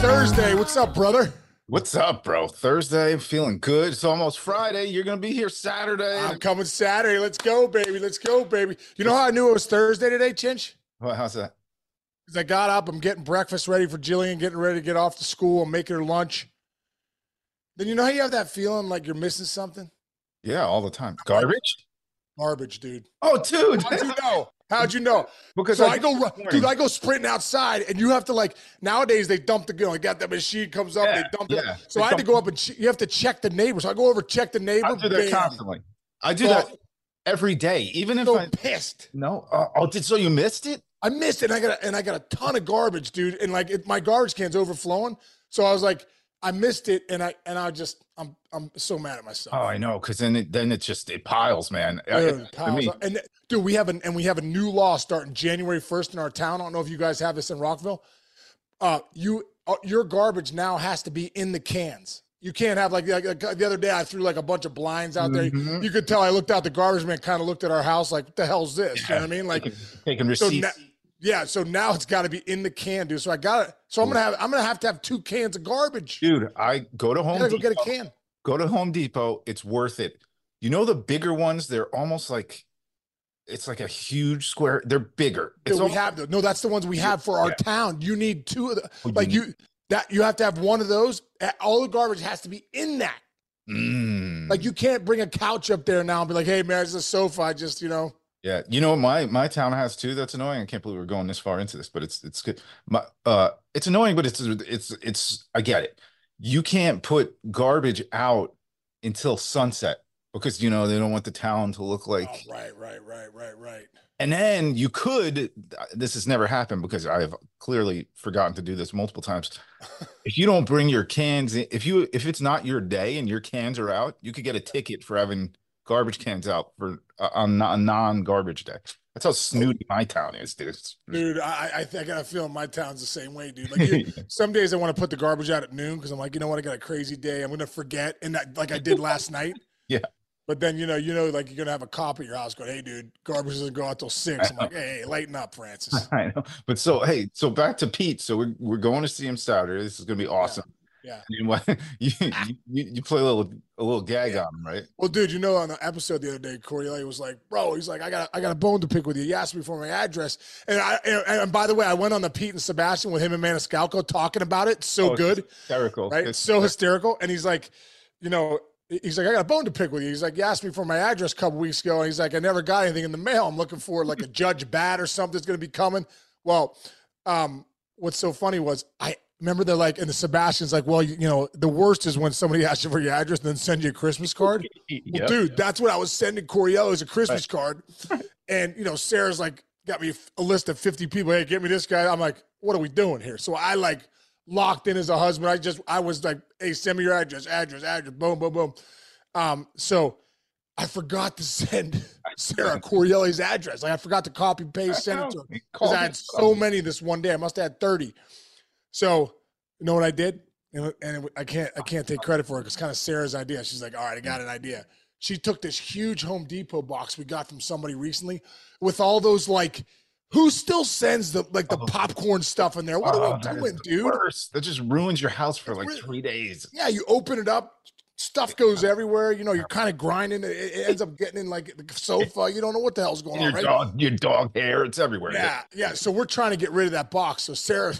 Thursday. What's up, brother? What's up, bro? Thursday, I'm feeling good. It's almost Friday. You're gonna be here Saturday. I'm coming Saturday. Let's go, baby. Let's go, baby. You know how I knew it was Thursday today, Chinch? Well, how's that? Because I got up, I'm getting breakfast ready for Jillian, getting ready to get off to school. I'm making her lunch. Then you know how you have that feeling like you're missing something? Yeah, all the time. Garbage? Garbage, dude. Oh, dude. How'd you know? How'd you know? because So I I go, dude. I go sprinting outside, and you have to like. Nowadays, they dump the gun. I got that machine comes up, Yeah, they dump yeah. it. So They I had to go up and che- you have to check the neighbor. So I go over, check the neighbor. I do that constantly. I do Oh, that every day, even if so I pissed. no. Uh, oh, did so you missed it? I missed it. And I got a, and I got a ton of garbage, dude. And like it, my garbage can's overflowing. So I was like, I missed it, and I and I just I'm I'm so mad at myself. Oh, I know, because then it then it just it piles, man. I- Dude, to piles me. And dude, we have an and we have a new law starting January first in our town. I don't know if you guys have this in Rockville. Uh, you uh, your garbage now has to be in the cans. You can't have like, like, like the other day. I threw like a bunch of blinds out there. Mhm. You could tell I looked out. The garbage man kind of looked at our house like, "What the hell's this?" You know what I mean? Like, taking, taking so receipts. na- yeah. So now it's got to be in the can, dude. So I got it. So I'm gonna have I'm gonna have to have two cans of garbage. Dude, I go to I Home gotta go Depot. get a can. Go to Home Depot. It's worth it. You know the bigger ones, they're almost like it's like a huge square. They're bigger. It's Dude, we almost, have those. No, that's the ones we have for our Yeah. town. You need two of the Oh, you like need- you that you have to have one of those. All the garbage has to be in that. Mm. Like you can't bring a couch up there now and be like, "Hey man, it's a sofa." I just you know. Yeah, you know my my town has too. That's annoying. I can't believe we're going this far into this, but it's it's good. My uh, it's annoying, but it's it's it's. I get it. You can't put garbage out until sunset because you know they don't want the town to look like. oh, right, right, right, right, right. And then you could. This has never happened because I've clearly forgotten to do this multiple times. if you don't bring your cans, in, if you if it's not your day and your cans are out, you could get a ticket for having garbage cans out for uh, on a non garbage day. That's how snooty my town is, dude. Dude, I I think I got a feeling my town's the same way, dude. Like you, some days I want to put the garbage out at noon because I'm like, you know what, I got a crazy day. I'm gonna forget, and that like I did last night. Yeah. But then you know, you know, like you're gonna have a cop at your house going, "Hey, dude, garbage doesn't go out till 6. I'm like, "Hey, hey, lighten up, Francis." I know. But so hey, so back to Pete. So we're we're going to see him Saturday. This is gonna be awesome. yeah. And what you, you you play a little a little gag Yeah. on him, right? Well, dude, you know, on the episode the other day, Corey was like, "Bro, he's like, I got, I got a bone to pick with you." He asked me for my address, and I, and, and by the way, I went on the Pete and Sebastian with him and Maniscalco talking about it. So Oh, good, Hysterical. right? It's- so hysterical, and he's like, you know, he's like, I got a bone to pick with you. He's like, you asked me for my address a couple weeks ago, and he's like, I never got anything in the mail. I'm looking for like a Judge Bat or something's going to be coming. Well, um, what's so funny was I remember they're like, and the Sebastian's like, well, you, you know, the worst is when somebody asks you for your address and then send you a Christmas card. Well, Yep. dude, that's what I was sending Correale as a Christmas card. And, you know, Sarah's like, got me a list of 50 people. Hey, get me this guy. I'm like, what are we doing here? So I like locked in as a husband. I just, I was like, hey, send me your address, address, address, boom, boom, boom. Um, so I forgot to send Sarah Correale's address. Like I forgot to copy, paste, send it to her. Because I had so many this one day. I must have had 30. So you know what I did? And, and I can't I can't take credit for it. It's kind of Sarah's idea. She's like, all right, I got an idea. She took this huge Home Depot box we got from somebody recently with all those like who still sends the like the Oh. popcorn stuff in there? What Oh, are we oh, doing, dude? worst. That just ruins your house for It's like really- three days. Yeah, you open it up, stuff goes everywhere. You know, you're kind of grinding. It, it ends up getting in like the sofa. You don't know what the hell's going Your on, right? dog, your dog hair, it's everywhere. Yeah, yeah. So we're trying to get rid of that box. So Sarah,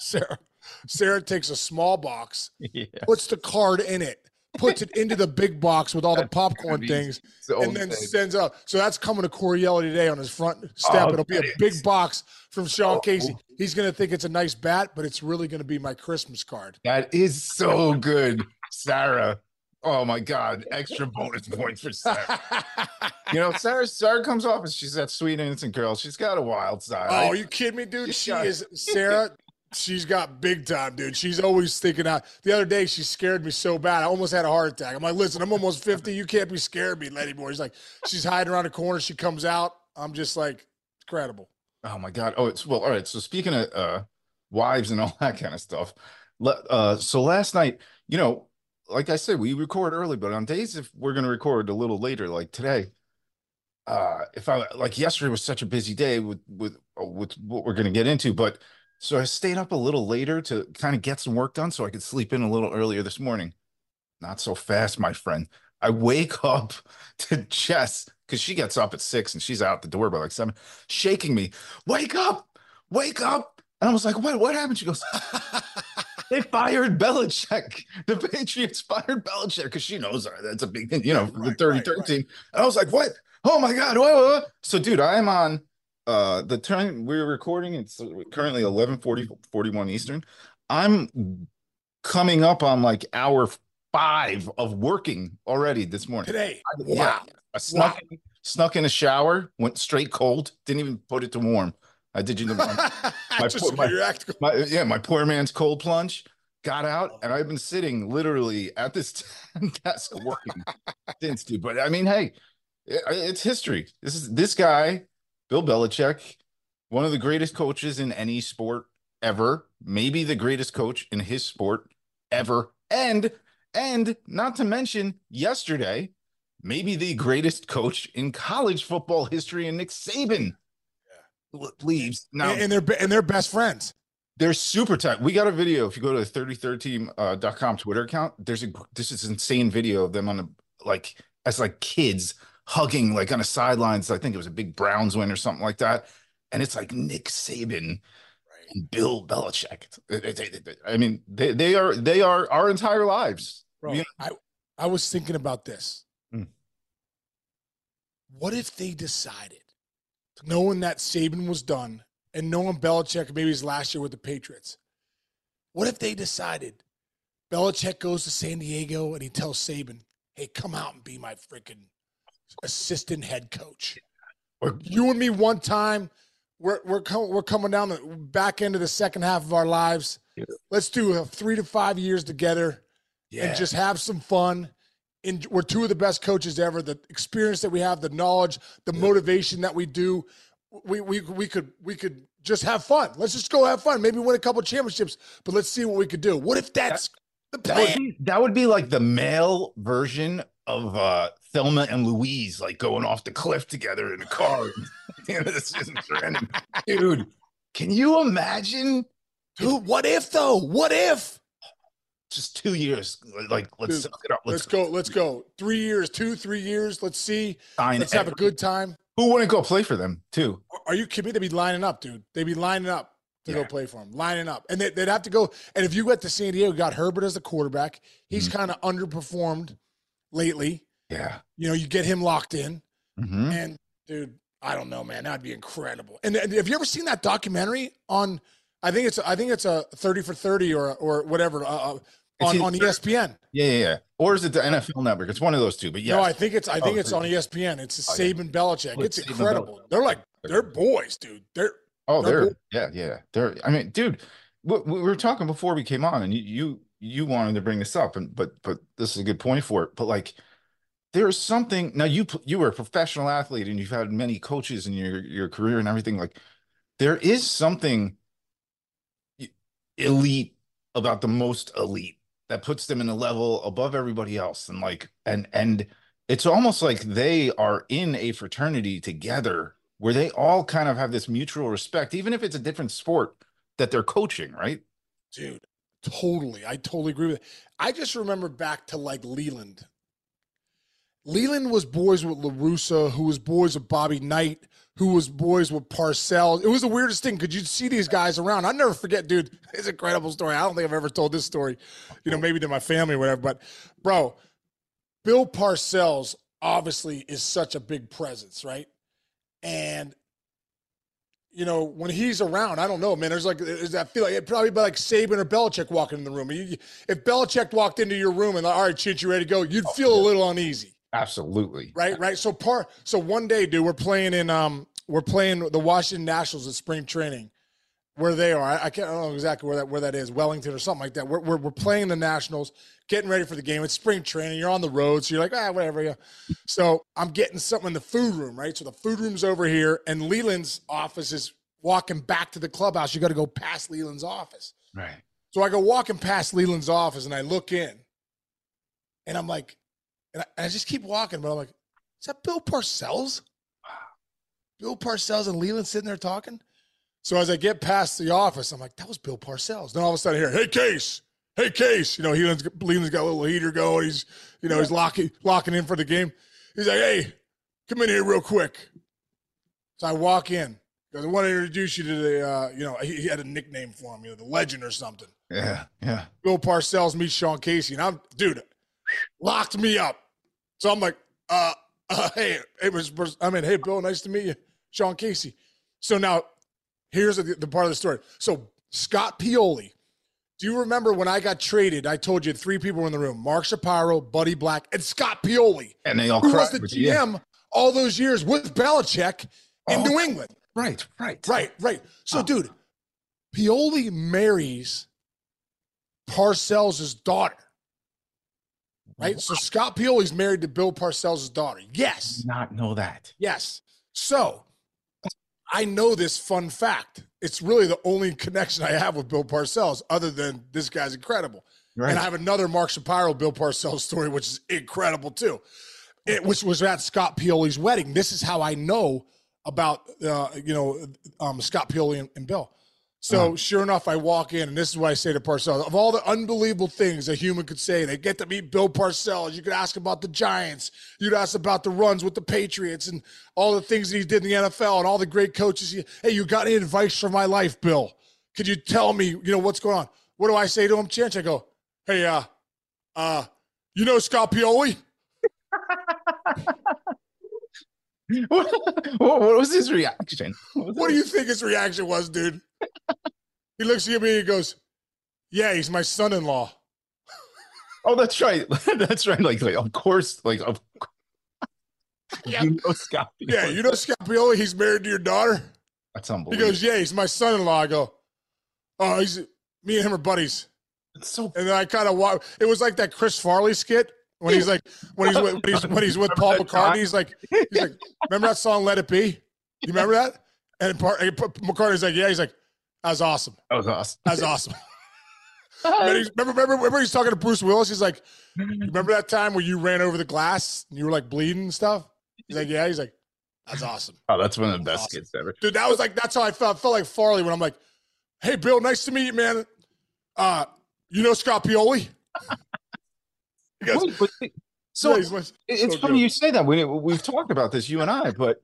Sarah, Sarah takes a small box, yeah. puts the card in it, puts it into the big box with all the popcorn things, and then bad. sends out. So that's coming to Correale today on his front step. Oh, It'll be a that big is- box from Sean Oh. Casey. He's gonna think it's a nice bat, but it's really gonna be my Christmas card. That is so good, Sarah. Oh my God, extra bonus points for Sarah. You know, Sarah Sarah comes off as she's that sweet innocent girl. She's got a wild side. Oh, you kidding me, dude? She got- is Sarah. She's got big time, dude. She's always thinking out. The other day, she scared me so bad. I almost had a heart attack. I'm like, listen, I'm almost 50. You can't be scared of me, boy. She's like, she's hiding around a corner. She comes out. I'm just like, incredible. Oh my God. Oh, it's well, all right. So speaking of uh wives and all that kind of stuff, uh so last night, you know, like I said, we record early, but on days if we're gonna record a little later, like today, uh if I like yesterday was such a busy day with with with what we're gonna get into, but So I stayed up a little later to kind of get some work done so I could sleep in a little earlier this morning. Not so fast, my friend. I wake up to Jess because she gets up at six and she's out the door by like seven, shaking me. Wake up, wake up. And I was like, what, what happened? She goes, they fired Belichick. The Patriots fired Belichick because she knows that's a big thing, you know, Right, the 30 right, 13. right. And I was like, what? Oh my God. What, what? So, dude, I am on uh the time we're recording. It's currently 11 40, 41 Eastern. I'm coming up on like hour five of working already this morning. Today. I- Wow. yeah. I snuck, in, snuck in a shower, went straight cold, didn't even put it to warm. I did you know my, my poor- my- my yeah, my poor man's cold plunge. Got out and I've been sitting literally at this desk working since, dude. But I mean, hey, it- it's history. This is this guy, Bill Belichick, one of the greatest coaches in any sport ever, maybe the greatest coach in his sport ever. And and not to mention yesterday, maybe the greatest coach in college football history, and Nick Saban leaves now. and, and they're and they're best friends. They're super tight. We got a video. If you go to the 33team.com uh, Twitter account, there's a this is insane video of them on a like as like kids hugging like on the sidelines. I think it was a big Browns win or something like that. And it's like Nick Saban and Bill Belichick. I mean, they they are they are our entire lives. Bro, Yeah. I, I was thinking about this. Hmm. What if they decided, knowing that Saban was done and knowing Belichick maybe his last year with the Patriots, what if they decided Belichick goes to San Diego and he tells Saban, hey, come out and be my freaking assistant head coach? Or- You and me one time, we're, we're, com- we're coming down the back end of the second half of our lives. Yeah. Let's do a three to five years together and just have some fun. And we're two of the best coaches ever. The experience that we have, the knowledge, the motivation that we do, we we we could we could just have fun. Let's just go have fun. Maybe win a couple championships, but let's see what we could do. What if that's the That would, plan? be, that would be like the male version of uh Thelma and Louise, like going off the cliff together in a car. at the end of the season. Dude, can you imagine Dude, what if though? What if? just two years? Like, let's Dude, suck it up. Let's go. Let's go. Three years, two, three years. Let's see. sign Let's have a good time. Who wouldn't go play for them too? Are you kidding me? They'd be lining up, dude. They'd be lining up to go play for him, lining up. And they, would have to go. And if you went to San Diego, got Herbert as the quarterback. He's Mm-hmm. kind of underperformed lately. Yeah. You know, you get him locked in. Mhm. And dude, I don't know, man. That'd be incredible. And, and have you ever seen that documentary on? I think it's I think it's a thirty for thirty or or whatever uh, uh, on on ESPN. Yeah, yeah, yeah. Or is it the NFL Network? It's one of those two. But yeah, No, I think it's I think Oh, it's on ESPN. It's Oh, yeah. Saban Belichick. Oh, It's incredible. Belichick. They're like they're boys, dude. They're Oh, They're they're yeah, yeah. They're. I mean, dude, we, we were talking before we came on, and you you you wanted to bring this up, and but but this is a good point for it. But like, there's something now. You you were a professional athlete, and you've had many coaches in your your career and everything. Like, there is something elite about the most elite that puts them in a level above everybody else, and like, and and it's almost like they are in a fraternity together where they all kind of have this mutual respect, even if it's a different sport that they're coaching, right? dude totally i totally agree with it. I just remember back to like Leyland. Leyland was boys with La Russa who was boys with bobby knight who was boys with parcells. It was the weirdest thing because you'd see these guys around. I never forget dude it's an incredible story. I don't think i've ever told this story you know oh. maybe to my family or whatever but bro bill parcells obviously is such a big presence right? And you know, when he's around, I don't know, man. There's like, there's that feel like it'd probably be like Saban or Belichick walking in the room. You- if Belichick walked into your room and like, all right, Chinch, you ready to go? You'd Oh, feel a little uneasy, Absolutely. right? Right. So par. So one day, dude, we're playing in um, we're playing the Washington Nationals at spring training, where they are. I, can't I don't know exactly where that where that is, Wellington or something like that. We're we're, we're playing the Nationals, getting ready for the game. It's spring training. You're on the road, so you're like, ah, whatever. Yeah. So I'm getting something in the food room, right? So the food room's over here, and Leyland's office is walking back to the clubhouse. You got to go past Leyland's office. Right. So I go walking past Leyland's office, and I look in, and I'm like, and I, and I just keep walking, but I'm like, is that Bill Parcells? Bill Parcells and Leyland sitting there talking. So as I get past the office, I'm like, that was Bill Parcells. Then all of a sudden, I hear, hey, Case, hey, Case. You know, Leyland's, Leyland's got a little heater going. He's, you know, he's locking locking in for the game. He's like, hey, come in here real quick. So I walk in I want to introduce you to the, uh, you know, he, he had a nickname for him, you know, the legend or something. Yeah, yeah. Bill Parcells meets Sean Casey, and I'm, dude, locked me up. So I'm like, uh, uh hey. I mean, hey, Bill, nice to meet you, Sean Casey. So now, here's the, the part of the story. So Scott Pioli, do you remember when I got traded? I told you three people were in the room: Mark Shapiro, Buddy Black, and Scott Pioli, And they all who was the with you. Yeah. GM all those years with Belichick in Oh. New England. Right, right. Right, right. So, Oh. dude, Pioli marries Parcells' daughter. Right? So Scott Pioli's married to Bill Parcells' daughter. Yes. Not know that. Yes. So I know this fun fact. It's really the only connection I have with Bill Parcells, other than this guy's incredible. Right. And I have another Mark Shapiro Bill Parcells story, which is incredible too. It which was at Scott Pioli's wedding. This is how I know about uh, you know um, Scott Pioli and, and Bill. So Uh-huh. sure enough, I walk in, and this is what I say to Parcells: of all the unbelievable things a human could say, they get to meet Bill Parcells. You could ask about the Giants, you'd ask about the runs with the Patriots, and all the things that he did in the NFL, and all the great coaches. He- Hey, you got any advice for my life, Bill? Could you tell me, you know, what's going on? What do I say to him, Chinch? I go, Hey, uh, uh, you know Scott Pioli? what, what was his reaction? was What do you think his reaction was, dude? he looks at me and he goes, Yeah, he's my son-in-law. Oh, that's right. that's right. Like, like of course, like of Yeah. you know Scott. Yeah, you know Scott Pioli, he's married to your daughter? that's unbelievable. He goes, Yeah, he's my son-in-law. I go, Oh, he's me and him are buddies. It's so And then I kind of It was like that Chris Farley skit when he's like when he's with when he's, when he's with Paul McCartney. He's like he's like, remember that song "Let It Be"? You remember that? And part, McCartney's like, yeah. He's like, that was awesome. that was awesome. That was awesome. Remember, remember, remember, he's talking to Bruce Willis. He's like, remember that time where you ran over the glass and you were like bleeding and stuff? He's like, yeah. He's like, that's awesome, Oh, that's one of the best Awesome. skits ever. dude. That was like that's how I felt. I felt like Farley when I'm like, hey, Bill, nice to meet you, man. Uh, you know Scott Pioli? Wait, but- so "Yeah, he's It's So funny good. you say that. We we've talked about this, you and I, but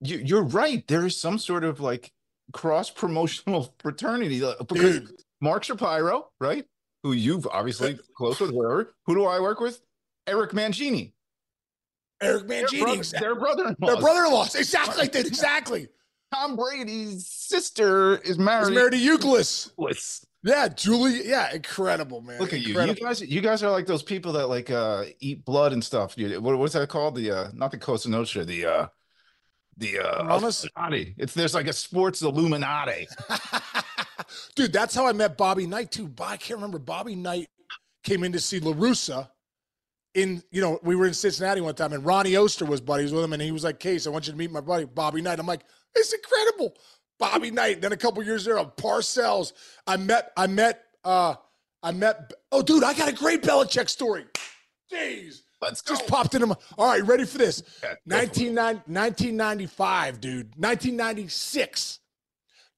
you, you're right. There is some sort of like cross promotional fraternity uh, because Dude. Mark Shapiro, right? Who you've obviously close with, whoever. Who do I work with? Eric Mangini. Eric Their, Mangini, exactly. their brother-in-law. Their brother-in-laws, exactly, exactly. Tom Brady's sister is married. He's married to Youkilis. Yeah, Julie. Yeah, incredible, man. Look at you. You guys, you guys are like those people that like uh eat blood and stuff. You, what, what's that called? The uh not the Cosa Nostra, the uh the uh Illuminati? Illuminati. It's there's like a sports Illuminati. Dude, that's how I met Bobby Knight too. But I can't remember. Bobby Knight came in to see La Russa in, you know, we were in Cincinnati one time and Ronnie Oester was buddies with him. And he was like, Case, I want you to meet my buddy, Bobby Knight. I'm like, it's incredible. Bobby Knight. Then a couple years there, Parcells. I met, I met, uh, I met, oh, dude, I got a great Belichick story. Jeez. Let's go. Just popped into my, all right, ready for this? Yeah, go for it. 1995, dude. 1996.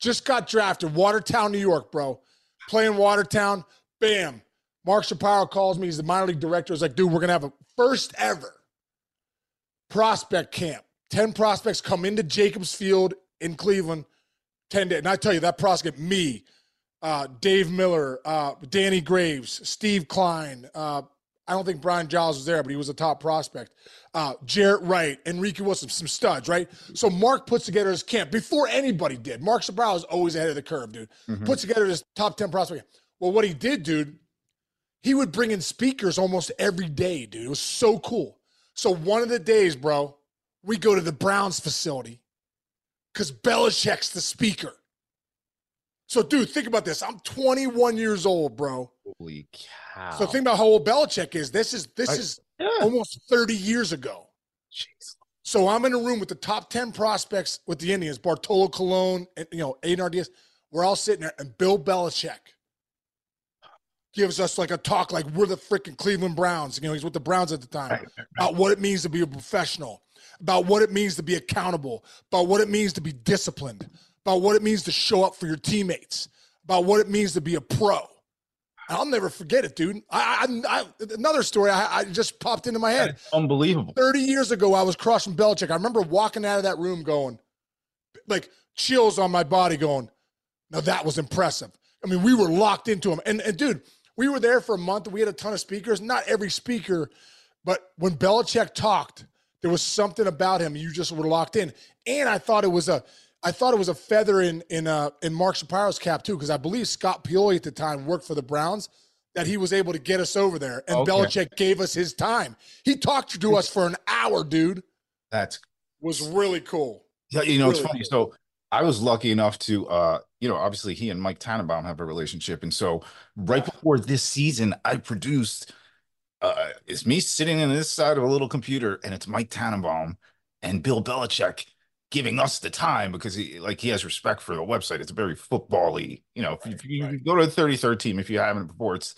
Just got drafted. Watertown, New York, bro. Playing Watertown. Bam. Mark Shapiro calls me. He's the minor league director. He's like, dude, we're going to have a first ever prospect camp. 10 prospects come into Jacobs Field in Cleveland. 10 days. And I tell you, that prospect, me, uh, Dave Miller, uh, Danny Graves, Steve Kline, uh, I don't think Brian Giles was there, but he was a top prospect. Uh, Jaret Wright, Enrique Wilson, some studs, right? So Mark puts together his camp before anybody did. Mark Shapiro is always ahead of the curve, dude. Mhm. Puts together his top 10 prospect. Well, what he did, dude, he would bring in speakers almost every day, dude. It was so cool. So one of the days, bro, we go to the Browns facility because Belichick's the speaker. So, dude, think about this. I'm 21 years old, bro. Holy cow. So think about how old Belichick is. This is this I- is yeah. almost 30 years ago. Jeez. So I'm in a room with the top 10 prospects with the Indians, Bartolo Colon, and you know, Einar Diaz. We're all sitting there, and Bill Belichick gives us like a talk like we're the freaking Cleveland Browns. You know, he's with the Browns at the time Right, about what it means to be a professional, about what it means to be accountable, about what it means to be disciplined, about what it means to show up for your teammates, about what it means to be a pro. I'll never forget it, dude. I, I, I another story I, I, just popped into my head. That's unbelievable. Thirty years ago, I was crossing Belichick. I remember walking out of that room going, like chills on my body, going, "Now that was impressive." I mean, we were locked into him, and and dude, we were there for a month. We had a ton of speakers. Not every speaker, but when Belichick talked, there was something about him. You just were locked in, and I thought it was a I thought it was a feather in in uh, in Mark Shapiro's cap too, because I believe Scott Pioli at the time worked for the Browns. That he was able to get us over there, and okay. Belichick gave us his time. He talked to us for an hour, dude. That's was really cool. Yeah, you know, really it's funny. Cool. So I was lucky enough to, uh, you know, obviously he and Mike Tannenbaum have a relationship, and so right before this season, I produced. Uh, it's me sitting on this side of a little computer, and it's Mike Tannenbaum and Bill Belichick giving us the time because he like he has respect for the website. It's very football-y. You know, if, if you right. go to the 33rd team, if you haven't before, it's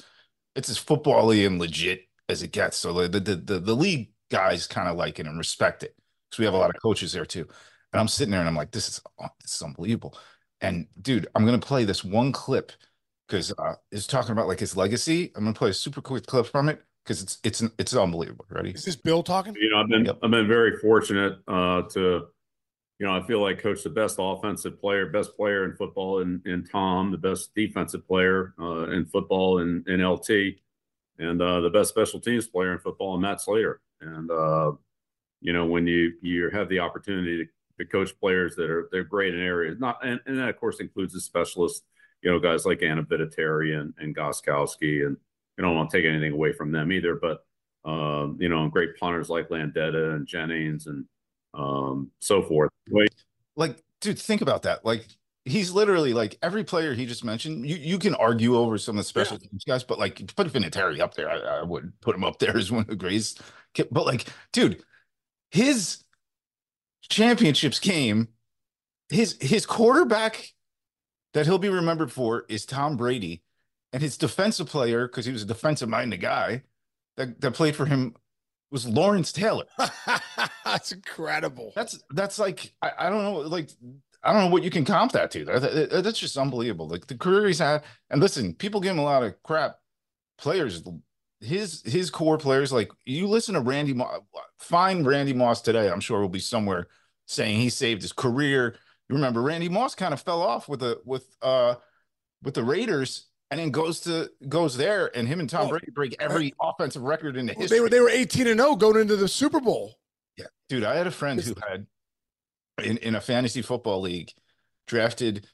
it's as football-y and legit as it gets. So the the the, the league guys kind of like it and respect it. Because we have a lot of coaches there too. And I'm sitting there and I'm like, this is oh, this is unbelievable. And dude, I'm gonna play this one clip because uh it's talking about like his legacy. I'm gonna play a super quick clip from it because it's it's it's unbelievable. Ready? Is this Bill talking? You know, I've been yep. I've been very fortunate uh to you know, I feel like coach the best offensive player, best player in football in, in Tom, the best defensive player uh, in football in, in LT, and uh, the best special teams player in football in Matt Slater. And uh, you know, when you you have the opportunity to, to coach players that are they're great in areas, not and, and that of course includes the specialists, you know, guys like Adam Vinatieri and, and Gostkowski, and you don't want to take anything away from them either, but um, you know, great punters like Landeta and Jennings and um, so forth. Wait. Like, dude, think about that. Like, he's literally like every player he just mentioned. You you can argue over some of the special yeah. teams guys, but like put Vinatieri up there, I, I would put him up there as one of the greatest. But like, dude, his championships came. His his quarterback that he'll be remembered for is Tom Brady, and his defensive player because he was a defensive minded guy that that played for him was Lawrence Taylor. that's incredible. That's that's like I, I, don't know, like I don't know what you can comp that to. That, that, that's just unbelievable. Like the career he's had, and listen, people give him a lot of crap. Players, his his core players, like you listen to Randy Moss, find Randy Moss today. I'm sure will be somewhere saying he saved his career. You remember Randy Moss kind of fell off with the with uh with the Raiders and then goes to goes there, and him and Tom Brady break every offensive record in the history. They were they were eighteen and zero going into the Super Bowl. Yeah, dude, I had a friend who had in in a fantasy football league drafted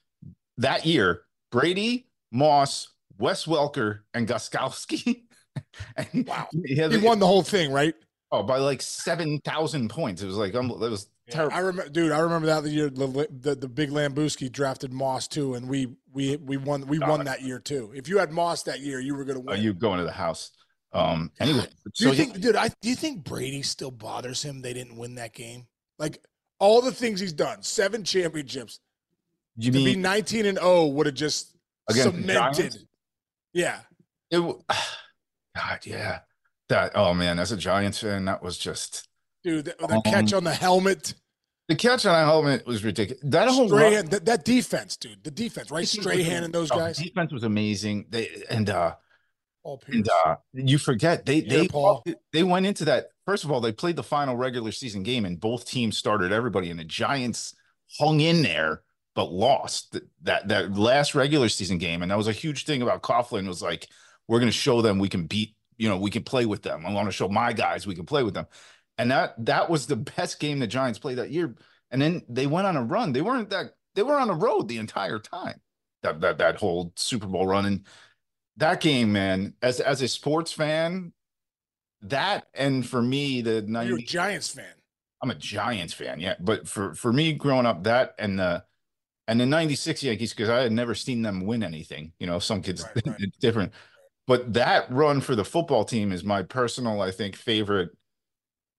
that year Brady, Moss, Wes Welker, and Gostkowski. and wow, he, he won the whole thing, right? Oh, by like seven thousand points. It was like um, it was terrible. I remember, dude. I remember that the year the, the, the big Lambuski drafted Moss too, and we we we won we won that year too. If you had Moss that year, you were going to win. Are you going to the house? Um. Anyway, do you think, dude? I do you think Brady still bothers him? They didn't win that game. Like all the things he's done, seven championships. You to mean, be nineteen and zero would have just cemented. Yeah. It. God, yeah. That. Oh man, as a Giants fan, that was just. Dude, the, the um, catch on the helmet. The catch on that helmet was ridiculous. That whole Strahan, that, that, defense, dude, the defense, right? Strahan and those oh, guys. defense was amazing. They and uh, and uh, you forget they they Paul. they went into that. First of all, they played the final regular season game, and both teams started everybody, and the Giants hung in there but lost that that last regular season game, and that was a huge thing about Coughlin. Was like, we're going to show them we can beat, you know, we can play with them. I want to show my guys we can play with them. And that that was the best game the Giants played that year. And then they went on a run. They weren't that they were on the road the entire time. That that that whole Super Bowl run. And that game, man, as as a sports fan, that and for me, the 90, You're a Giants fan. I'm a Giants fan, yeah. But for for me growing up, that and the and the 96 Yankees, because I had never seen them win anything. You know, some kids right, right. it's different. But that run for the football team is my personal, I think, favorite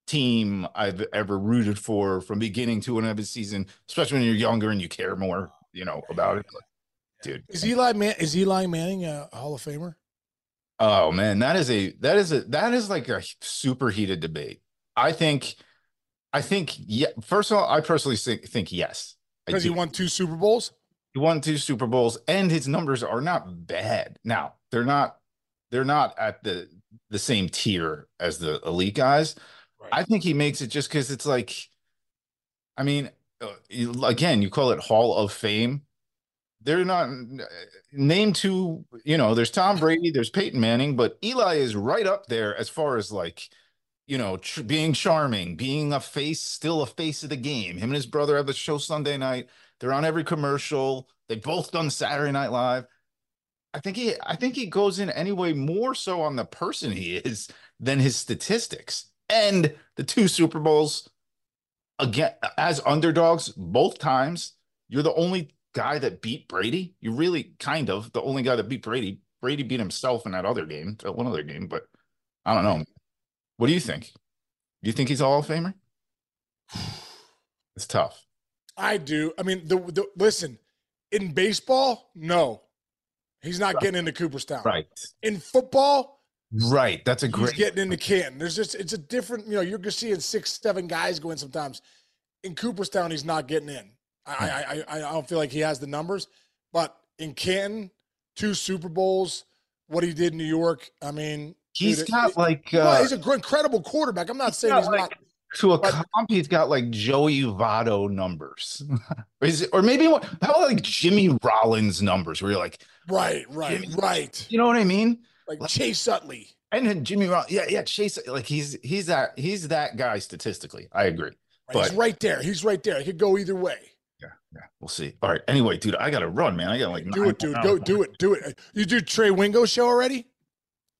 team I've ever rooted for from beginning to end of the season, especially when you're younger and you care more, you know, about it. Dude, is Eli Man is Eli Manning a Hall of Famer? Oh man, that is a that is a that is like a super heated debate. I think, I think yeah. First of all, I personally think think yes. Because he won two Super Bowls. he won two Super Bowls, and his numbers are not bad. Now they're not they're not at the the same tier as the elite guys. I think he makes it just because it's like, I mean, uh, again, you call it Hall of Fame. They're not name two. You know, there's Tom Brady, there's Peyton Manning, but Eli is right up there as far as like, you know, tr- being charming, being a face, still a face of the game. Him and his brother have a show Sunday night. They're on every commercial. They've both done Saturday Night Live. I think he, I think he goes in anyway more so on the person he is than his statistics. And the two Super Bowls again as underdogs both times. You're the only guy that beat Brady. You really kind of the only guy that beat Brady. Brady beat himself in that other game, that one other game, but I don't know. What do you think? Do you think he's a Hall of Famer? It's tough. I do. I mean, the, the listen in baseball, no, he's not getting into Cooperstown. Right. In football, Right. That's a great he's getting into Canton. There's just it's a different. You know, you're just seeing six, seven guys going sometimes. In Cooperstown, he's not getting in. I I, I I don't feel like he has the numbers, but in Canton, two Super Bowls, what he did in New York. I mean, he's dude, got it- like well, uh he's a incredible quarterback. I'm not saying got he's like- not. to a but- comp, he's got like Joey Votto numbers. Is it, or maybe what how about like Jimmy Rollins numbers where you're like, Right, right, Jimmy- right. you know what I mean? Like Chase Utley. And then Jimmy Rollins, yeah, yeah, Chase, like he's he's that he's that guy statistically. I agree. Right, he's right there. He's right there. It could go either way. Yeah, yeah, we'll see. All right. Anyway, dude, I gotta run, man. I gotta like Do it, dude. Go do it. Do it. You do Trey Wingo show already?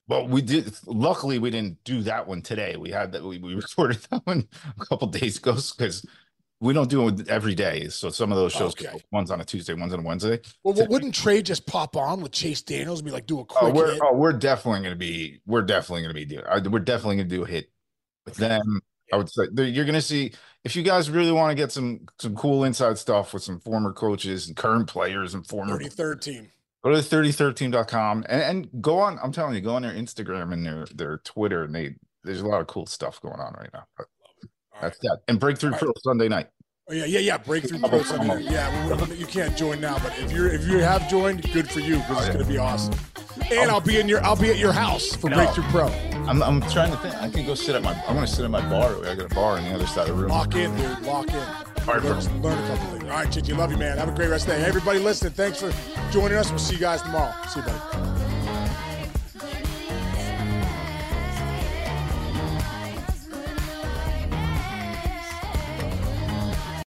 Well, we did. Luckily, we didn't do that one today. We had that. We, we recorded that one a couple days ago because we don't do it every day. So some of those shows, Okay. one's on a Tuesday, one's on a Wednesday. Well, wouldn't Trey just pop on with Chase Daniels and be like, do a Oh, quick we're hit? oh, we're definitely gonna be. We're definitely gonna be doing. uh, We're definitely gonna do a hit with them. I would say you're gonna see if you guys really want to get some some cool inside stuff with some former coaches and current players and former 33rd team. go to 3013.com and, and go on. I'm telling you, go on their Instagram and their their Twitter, and they there's a lot of cool stuff going on right now. But. That's that. And Breakthrough All Pro Sunday night. Oh, yeah, yeah, yeah. Breakthrough Pro Sunday. Yeah, we- we- you can't join now, but if you're if you have joined, good for you because it's oh, yeah. gonna be awesome. Mm-hmm. And I'll be in your I'll be at your house for No. Breakthrough Pro. I'm I'm trying to think. I can go sit at my. I'm gonna sit at my bar. I got a bar on the other side of the room. Lock in, dude. Lock in. All right, learn, learn a couple things. All right, Chichi. Love you, man. Have a great rest of the day. Everybody listening, thanks for joining us. We'll see you guys tomorrow. See you, buddy.